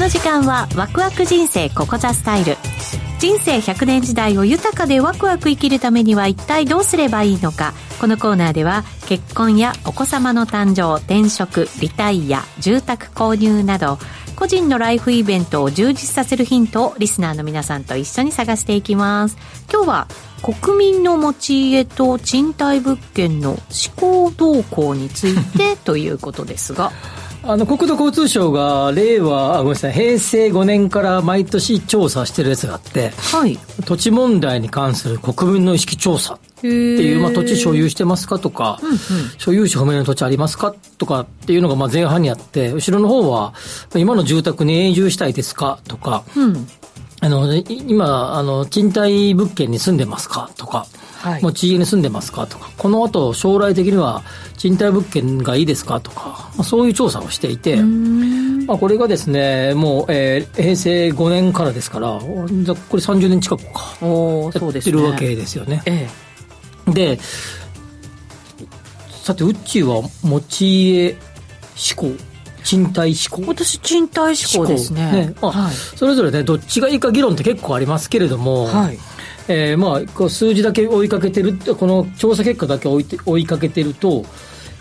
の時間はワクワク人生ここザスタイル。人生100年時代を豊かでワクワク生きるためには一体どうすればいいのか。このコーナーでは結婚やお子様の誕生転職リタイア住宅購入など個人のライフイベントを充実させるヒントをリスナーの皆さんと一緒に探していきます。今日は国民の持ち家と賃貸物件の思考動向についてということですが。あの国土交通省が令和ごめんなさい平成5年から毎年調査してるやつがあって、はい、土地問題に関する国民の意識調査っていう、まあ、土地所有してますかとか、うんうん、所有者不明の土地ありますかとかっていうのがまあ前半にあって後ろの方は今の住宅に永住したいですかとか、うん、あの今あの賃貸物件に住んでますかとかはい、もう地域に住んでますか？とか、この後将来的には賃貸物件がいいですか？とか、まあ、そういう調査をしていて、まあ、これがですね、もう、えー、平成5年からですから、ざっくり30年近くか、おそうです、ね、やってるわけですよね。ええ。でさてうちは持ち家志向？賃貸志向？私賃貸志向ですね。ね、まあ、はい、それぞれねどっちがいいか議論って結構ありますけれども、はいえー、まあこう数字だけ追いかけてるこの調査結果だけ追いて追いかけてると、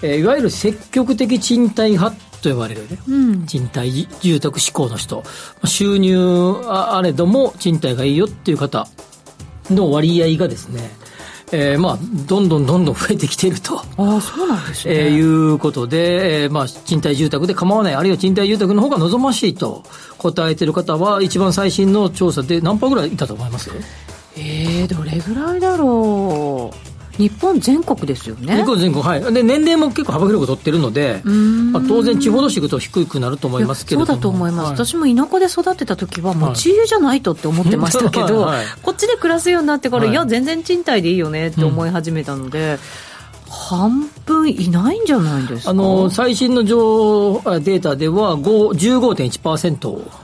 えー、いわゆる積極的賃貸派と呼ばれるね、うん、賃貸住宅志向の人収入あれども賃貸がいいよっていう方の割合がですねえー、まあ、どんどんどんどん増えてきていると。あそうなんですね。えー、いうことで、えー、まあ、賃貸住宅で構わない、あるいは賃貸住宅の方が望ましいと答えている方は、一番最新の調査で何パーぐらいいたと思います？えー、どれぐらいだろう。日本全国ですよね。日本全国、はい。で、年齢も結構幅広く取ってるので、まあ、当然地方都市行くと低くなると思いますけれども。そうだと思います、はい、私も田舎で育ってた時は、持ち家じゃないとって思ってましたけど、<laughs> はい、<laughs> こっちで暮らすようになってから、い、や、全然賃貸でいいよねって思い始めたので、うん半分いないんじゃないですか？あの最新の情データでは15.1%です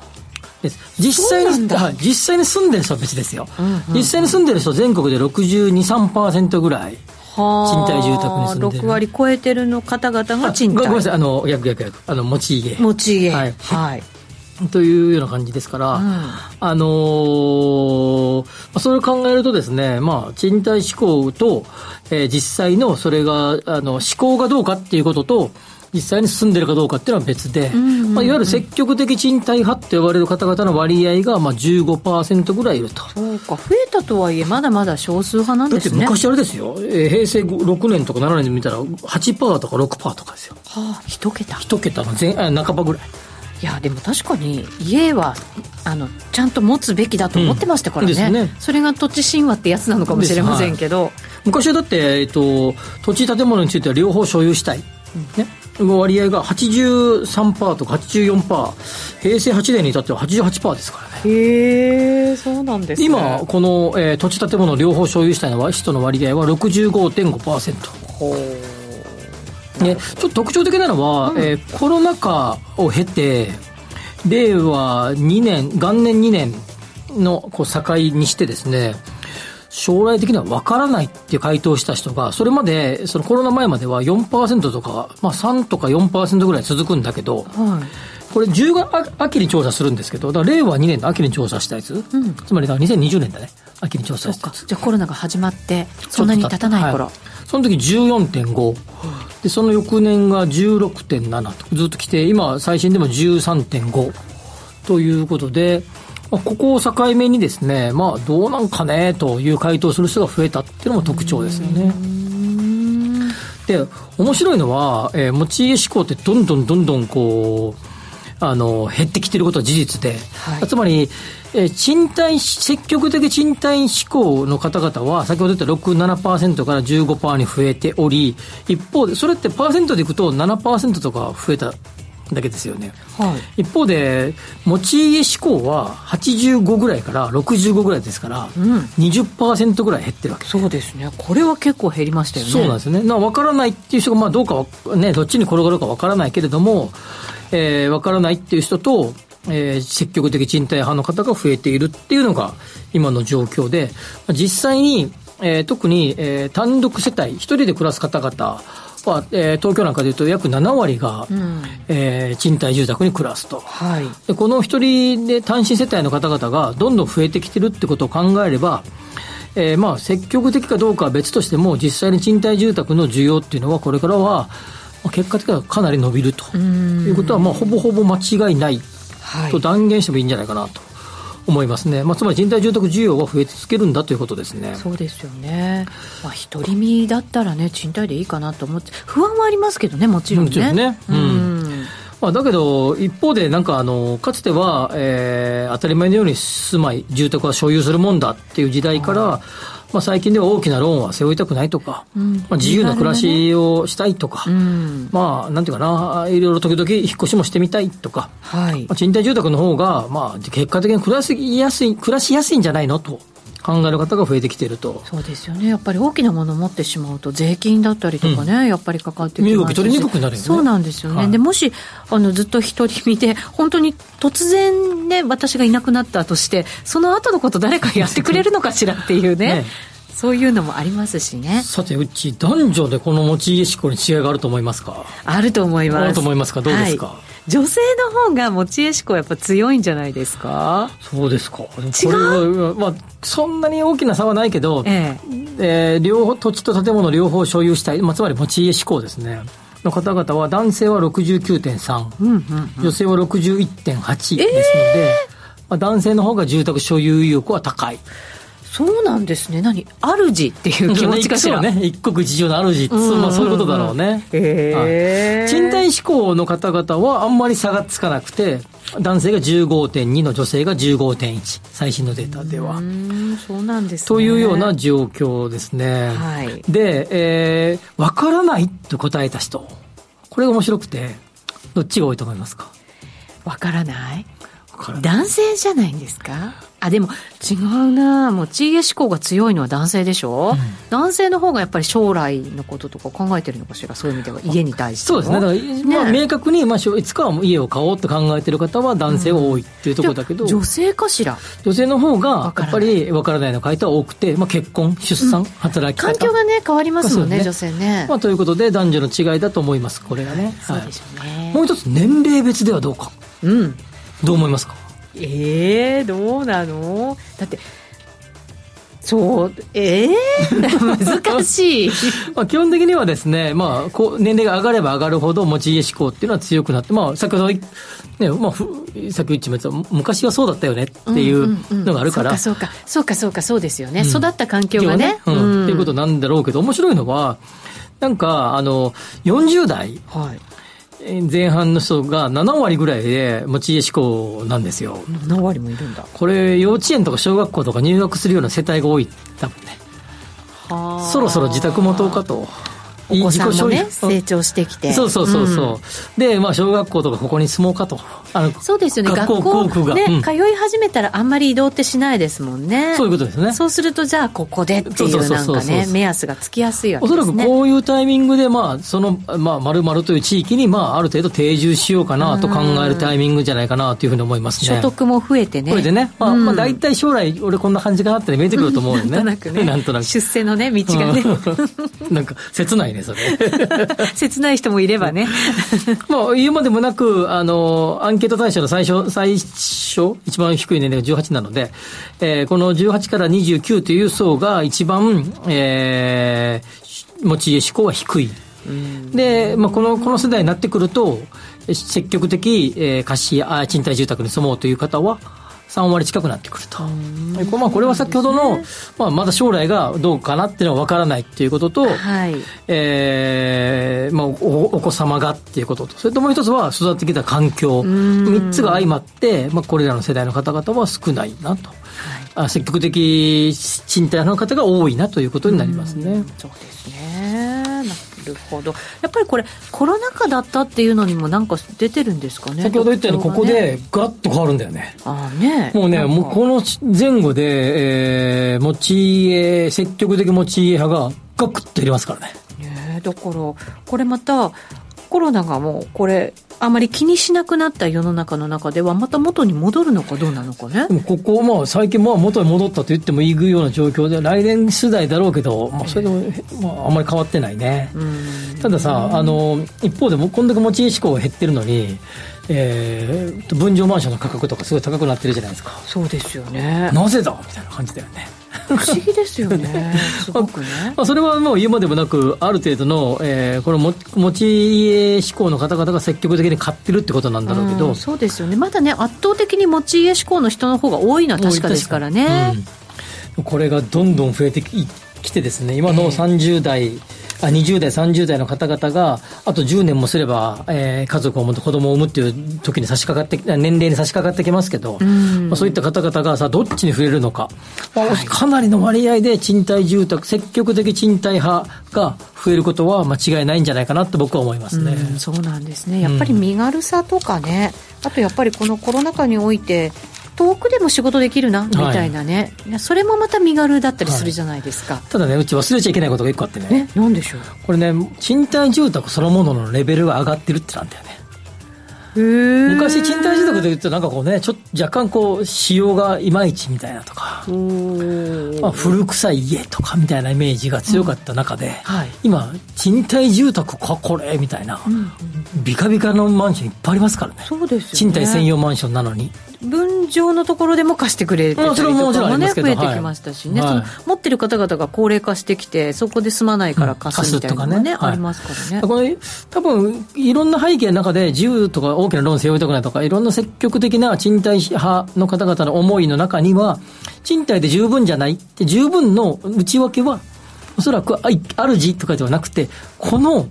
実際に実際に住んでる人は別ですよ、うんうんうん、実際に住んでる人全国で623%ぐらい賃貸住宅に住んでる。6割超えてるの方々が賃貸。ごめんなさい。あの逆逆逆。あの持ち家。持ち家。はい、はい。<laughs> というような感じですから、うん、あのー、それを考えるとですね、まあ、賃貸志向と、えー、実際のそれが、あの、志向がどうかっていうことと、実際に進んでるかどうかっていうのは別で、まあ、いわゆる積極的賃貸派って呼ばれる方々の割合がまあ15%ぐらいいると。そうか、増えたとはいえ、まだまだ少数派なんですね。だって昔あれですよ、えー、平成6年とか7年で見たら8%とか6%とかですよ。はあ、一桁。一桁の前半ばぐらい。いやでも確かに家はあのちゃんと持つべきだと思ってましたからね。うんね、それが土地神話ってやつなのかもしれませんけど、はい、昔はだって、えっと、土地建物については両方所有したい、ね、割合が83%とか84%平成8年に至っては88%ですからね。へえそうなんです、ね、今この、えー、土地建物両方所有したいのは人の割合は65.5%ほう。ね、ちょっと特徴的なのは、うん、えー、コロナ禍を経て令和2年元年2年のこう境にしてですね将来的には分からないって回答した人が、それまで、そのコロナ前までは4%とか、まあ3とか4%ぐらい続くんだけど、はい、これ10月秋に調査するんですけど、だから令和2年の秋に調査したやつ、うん、つまりだ2020年だね、秋に調査したやつ。じゃあコロナが始まって、そんなに経たない頃。はい、その時14.5、で、その翌年が16.7と。ずっと来て、今最新でも13.5ということで、まあ、ここを境目にですね、まあ、どうなんかねという回答する人が増えたっていうのも特徴ですよね。で、面白いのは、えー、持ち家志向ってどんどんどんどんこう、あの、減ってきてることは事実で、はい、つまり、えー、賃貸、積極的賃貸志向の方々は、先ほど言った6、7%から15%に増えており、一方で、それってパーセントでいくと7%とか増えただけですよね、はい、一方で持ち家志向は85ぐらいから65ぐらいですから、うん、20%ぐらい減ってるわけ。そうですね。これは結構減りましたよね。そうなんですね。な分からないっていう人がまあどうかはねどっちに転がるか分からないけれども、えー、分からないっていう人とえー、積極的賃貸派の方が増えているっていうのが今の状況で、実際に、えー、特に、えー、単独世帯、一人で暮らす方々は、えー、東京なんかでいうと約7割が、うん、えー、賃貸住宅に暮らすと、はい、でこの一人で単身世帯の方々がどんどん増えてきてるってことを考えれば、えー、まあ積極的かどうかは別としても実際に賃貸住宅の需要っていうのはこれからは結果的にはかなり伸びると。いうことは、まあ、ほぼほぼ間違いないと断言してもいいんじゃないかなと。思いますね、まあ、つまり人体住宅需要は増え続けるんだということですね。そうですよね、まあ、独り身だったらね、賃貸でいいかなと思って、不安はありますけどね、もちろんね。もちろんね、うん、うん。まあ、だけど、一方で、なんかあの、かつては、えー、当たり前のように住まい、住宅は所有するもんだっていう時代から、まあ、最近では大きなローンは背負いたくないとか、うん、まあ、自由な暮らしをしたいとか、うん、まあ、なんていうかな、いろいろ時々引っ越しもしてみたいとか、はい、まあ、賃貸住宅の方が、まあ、結果的に暮らしやすい、暮らしやすいんじゃないのと。考える方が増えてきていると。そうですよね、やっぱり大きなものを持ってしまうと、税金だったりとかね、うん、やっぱりかかってき取りにくくなるよね。そうなんですよね、はい、でもしあのずっと独り身で、本当に突然ね、私がいなくなったとして、その後のこと、誰かやってくれるのかしらっていうね。<laughs> ねそういうのもありますしね。さてうち男女でこの持ち家志向に違いがあると思いますか？あると思います。あると思いますか？どうですか、はい女性の方が持ち家志向やっぱ強いんじゃないですか？そうですか。違う？まあ、そんなに大きな差はないけど、えええー、両方、土地と建物両方所有したい、まあ、つまり持ち家志向ですね。の方々は男性は69.3、うんうんうん、女性は61.8ですので、えー、まあ、男性の方が住宅所有意欲は高い。そうなんですね。何？主っていう気持ちかしら。ね。一国一城の主、うんうん、まあそういうことだろうね。へ、はい、賃貸志向の方々はあんまり差がつかなくて、男性が15.2の女性が15.1。最新のデータでは。そうなんですね。というような状況ですね。はい。で、えー、わからないと答えた人。これが面白くて、どっちが多いと思いますか？わからない男性じゃないんですか？あ、でも違うなもう地家志向が強いのは男性でしょ、うん、男性の方がやっぱり将来のこととか考えてるのかしら？そういう意味では家に対してそうですね。だから、ね、まあ、明確に、まあ、いつかは家を買おうって考えてる方は男性が多いっていうところだけど、うん、女性かしら？女性の方が、やっぱり分からないの回答は多くて、まあ、結婚、出産、うん、働き方。環境がね、変わりますもんね、ね女性ね。まあ、ということで、男女の違いだと思います、これがね。そうでしょうね。はい、もう一つ、年齢別ではどうか。うん。どう思いますか？ええー、どうなの？だってそう、ええー、難しい。<laughs> まあ基本的にはですね、まあ、こう、年齢が上がれば上がるほど持ち家志向っていうのは強くなって、まあ、先ほど、ね、まあ、さっき言っちまった昔はそうだったよねっていうのがあるから。うんうんうん、そうか、そうか、そうか、そうですよね。うん、育った環境がね。うん。っていうことなんだろうけど、面白いのは、なんか、あの、40代。はい。前半の人が7割ぐらいで持ち家志向なんですよ。7割もいるんだ。これ、幼稚園とか小学校とか入学するような世帯が多い、多分ね。そろそろ自宅持とうかと。お子さんもね成長してきて。そうそうそうそう、うん、でまあ小学校とかここに住もうかと。あのそうですよね。学校学校ね、うん、通い始めたらあんまり移動ってしないですもんね。そういうことですね。そうするとじゃあここでっていうなんかね目安がつきやすいわけですね。おそらくこういうタイミングでまあそのまあ丸々という地域にまあある程度定住しようかなと考えるタイミングじゃないかなというふうに思いますね。所得も増えてね。増えてね。まあ、うん、まあ大体将来俺こんな感じかなって見えてくると思うよね。<laughs> なんとなくね <laughs> なんとなく。出世のね道がね。<laughs> なんか切ないねそれ <laughs> 切ない人もいればね。<laughs> まあ、言うまでもなく、あの、アンケート対象の最初、最初、一番低い年齢が18なので、えー、この18から29という層が一番、えー、持ち家志向は低い。で、まあ、この、この世代になってくると、積極的、えー、貸しあ賃貸住宅に住もうという方は、3割近くなってくると。まあ、これは先ほどの、まあ、まだ将来がどうかなっていうのは分からないっていうことと、はい、えー、まあお、お子様がっていうことと、それともう一つは育ってきた環境、3つが相まって、まあ、これらの世代の方々は少ないなと。はい、積極的賃貸の方が多いなということになりますね。そうですね。るほど。やっぱりこれコロナ禍だったっていうのにもなんか出てるんですかね？先ほど言ったようにここでガッと変わるんだよね。ああね。もうねもうこの前後で、えー、持ち家積極的持ち家派がガクッと減りますからね。ねだからこれまたコロナがもうこれあまり気にしなくなった世の中の中ではまた元に戻るのかどうなのかね。ここまあ最近まあ元に戻ったと言ってもいいような状況で来年次第だろうけど、まあ、それでも、まあ、あんまり変わってないね。たださあの一方でもこんだけ持ち家志向が減ってるのにえー、分譲マンションの価格とかすごい高くなってるじゃないですか。そうですよね。なぜだみたいな感じだよね。不思議ですよね。<laughs> すごくね、まあ、それはもう言うまでもなくある程度の、えー、この持ち家志向の方々が積極的に買ってるってことなんだろうけど、うん、そうですよね。まだね圧倒的に持ち家志向の人の方が多いのは確かですからね、うん、これがどんどん増えてきてですね。今の30代、えーあ20代、30代の方々が、あと10年もすれば、えー、家族を持って子供を産むっていう時に差し掛かって、年齢に差し掛かってきますけど、まあ、そういった方々がさ、どっちに触れるのか、はい、かなりの割合で賃貸住宅、積極的賃貸派が増えることは間違いないんじゃないかなと僕は思いますね。うそうなんですね。やっぱり身軽さとかね、あとやっぱりこのコロナ禍において、遠くでも仕事できるなみたいなね、はい、それもまた身軽だったりするじゃないですか、はい、ただねうち忘れちゃいけないことが一個あってね。何でしょう？これね賃貸住宅そのもののレベルが上がってるってなんだよね。昔賃貸住宅で言うとなんかこうねちょっと若干こう仕様がいまいちみたいなとか、まあ、古臭い家とかみたいなイメージが強かった中で、うんはい、今賃貸住宅かこれみたいな、うん、ビカビカのマンションいっぱいありますからね。そうです、ね、賃貸専用マンションなのに。分譲のところでも貸してくれてたりとかもね、増えてきましたしね、はい、持ってる方々が高齢化してきて、そこで住まないから貸すみたいなのがね、うん、ね。ありますからね。これ多分いろんな背景の中で、自由とか大きなローン背負いたくないとか、いろんな積極的な賃貸派の方々の思いの中には、賃貸で十分じゃないって、十分の内訳は、おそらく主とかではなくて、この、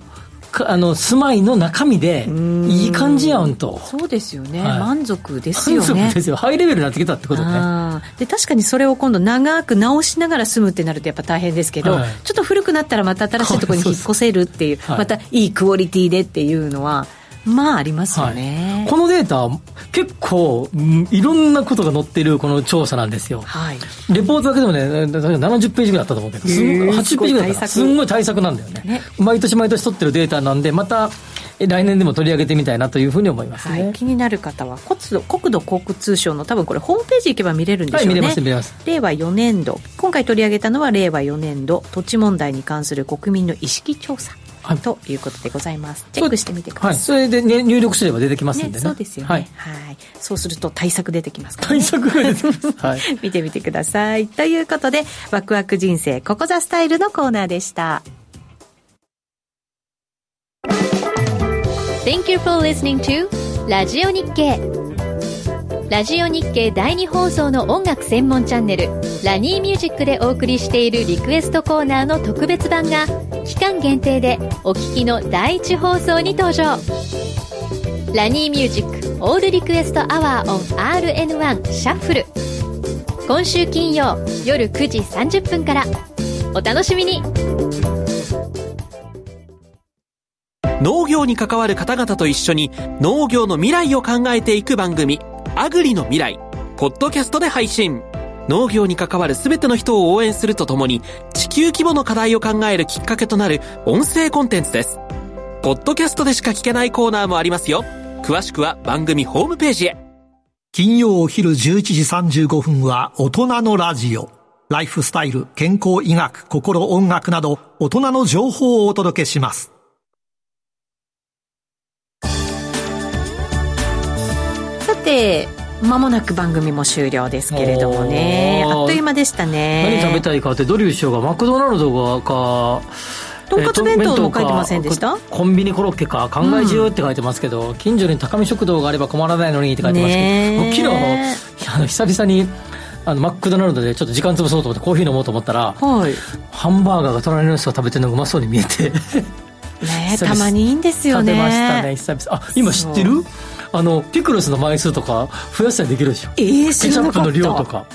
あの住まいの中身でいい感じやんと。そうですよね、はい、満足ですよね。満足ですよ。ハイレベルになってきたってことね。で確かにそれを今度長く直しながら住むってなるとやっぱ大変ですけど、はい、ちょっと古くなったらまた新しいところに引っ越せるっていうまたいいクオリティでっていうのはまあありますよね、はい、このデータ結構いろんなことが載ってるこの調査なんですよ、はい、レポートだけでもね70ページぐらいあったと思うけどす80ページぐらいだった。すんごい対策なんだよね、ね、毎年毎年取ってるデータなんでまた来年でも取り上げてみたいなというふうに思います、ね、はい、気になる方は国土国土交通省の多分これホームページ行けば見れるんでしょうね、はい、見れます見れます。令和4年度。今回取り上げたのは令和4年度。土地問題に関する国民の意識調査はい、ということでございます。チェックしてみてください、はい、それで、ね、入力すれば出てきますんでね、ね、そうですよね、はい、はい、そうすると対策出てきますから、ね、対策が出てきます、はい、<laughs> 見てみてください。ということでワクワク人生ここザスタイルのコーナーでした。Thank you for listening to ラジオ日経。ラジオ日経第2放送の音楽専門チャンネルラニーミュージックでお送りしているリクエストコーナーの特別版が期間限定でお聴きの第1放送に登場。ラニーミュージックオールリクエストアワーオン RN1 シャッフル。今週金曜夜9時30分から。お楽しみに。農業に関わる方々と一緒に農業の未来を考えていく番組アグリの未来ポッドキャストで配信。農業に関わる全ての人を応援するとともに、地球規模の課題を考えるきっかけとなる音声コンテンツです。ポッドキャストでしか聞けないコーナーもありますよ。詳しくは番組ホームページへ。金曜お昼11時35分は大人のラジオ。ライフスタイル、健康医学、心音楽など大人の情報をお届けします。さて、まもなく番組も終了ですけれどもね。あっという間でしたね。何食べたいかってドリュー師匠がマクドナルドがかとんかつ弁当も書いてませんでした？コンビニコロッケか考え中って書いてますけど、うん、近所に高見食堂があれば困らないのにって書いてますけど、昨日あの久々にあのマクドナルドでちょっと時間潰そうと思ってコーヒー飲もうと思ったら、はい、ハンバーガーが隣の人が食べてるのがうまそうに見えて。ねたまにいいんですよね。食べましたね久々。あ今知ってる？あのピクルスの枚数とか増やしたりできるでしょ？ええー、知らなかったケチャップの量とか。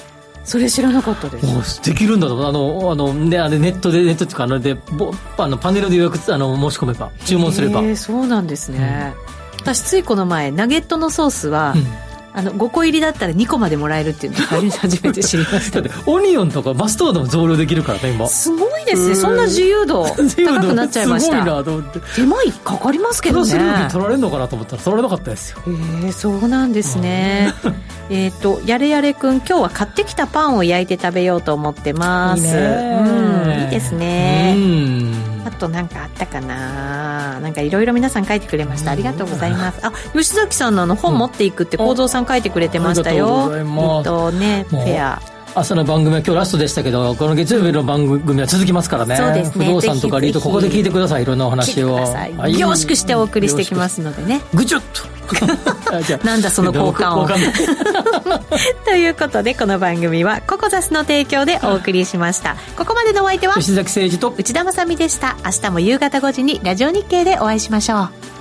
それ知らなかったです。できるんだとあのあの、ね、あれネットでネットっていうかあのでぼあのパネルで予約あの申し込めば注文すれば。ええそうなんですね、うん、私ついこの前ナゲットのソースは、うんあの5個入りだったら2個までもらえるっていうのを初めて知りました。<laughs> オニオンとかマスタードも増量できるからね今。すごいですねそんな自由度高くなっちゃいました。すごいなと思って。手間かかりますけどね。プラス料金取られるのかなと思ったら取られなかったですよ。へえそうなんですね。えっとやれやれくん今日は買ってきたパンを焼いて食べようと思ってます。いい,、うん、いいですねあと何かあったかな。なんかいろいろ皆さん書いてくれました。ありがとうございます。あ吉崎さんのあの本持っていくって幸三さん書いてくれてましたよ。えっとねフェア。朝の番組は今日ラストでしたけどこの月曜日の番組は続きますからね。そうですね。不動産とかリートここで聞いてください。いろんなお話を。凝縮してお送りしてきますのでね。ぐちゅっとなんだその交換をということでこの番組はココザスの提供でお送りしました。ここまでのお相手は吉崎誠二と内田まさみでした。明日も夕方5時にラジオ日経でお会いしましょう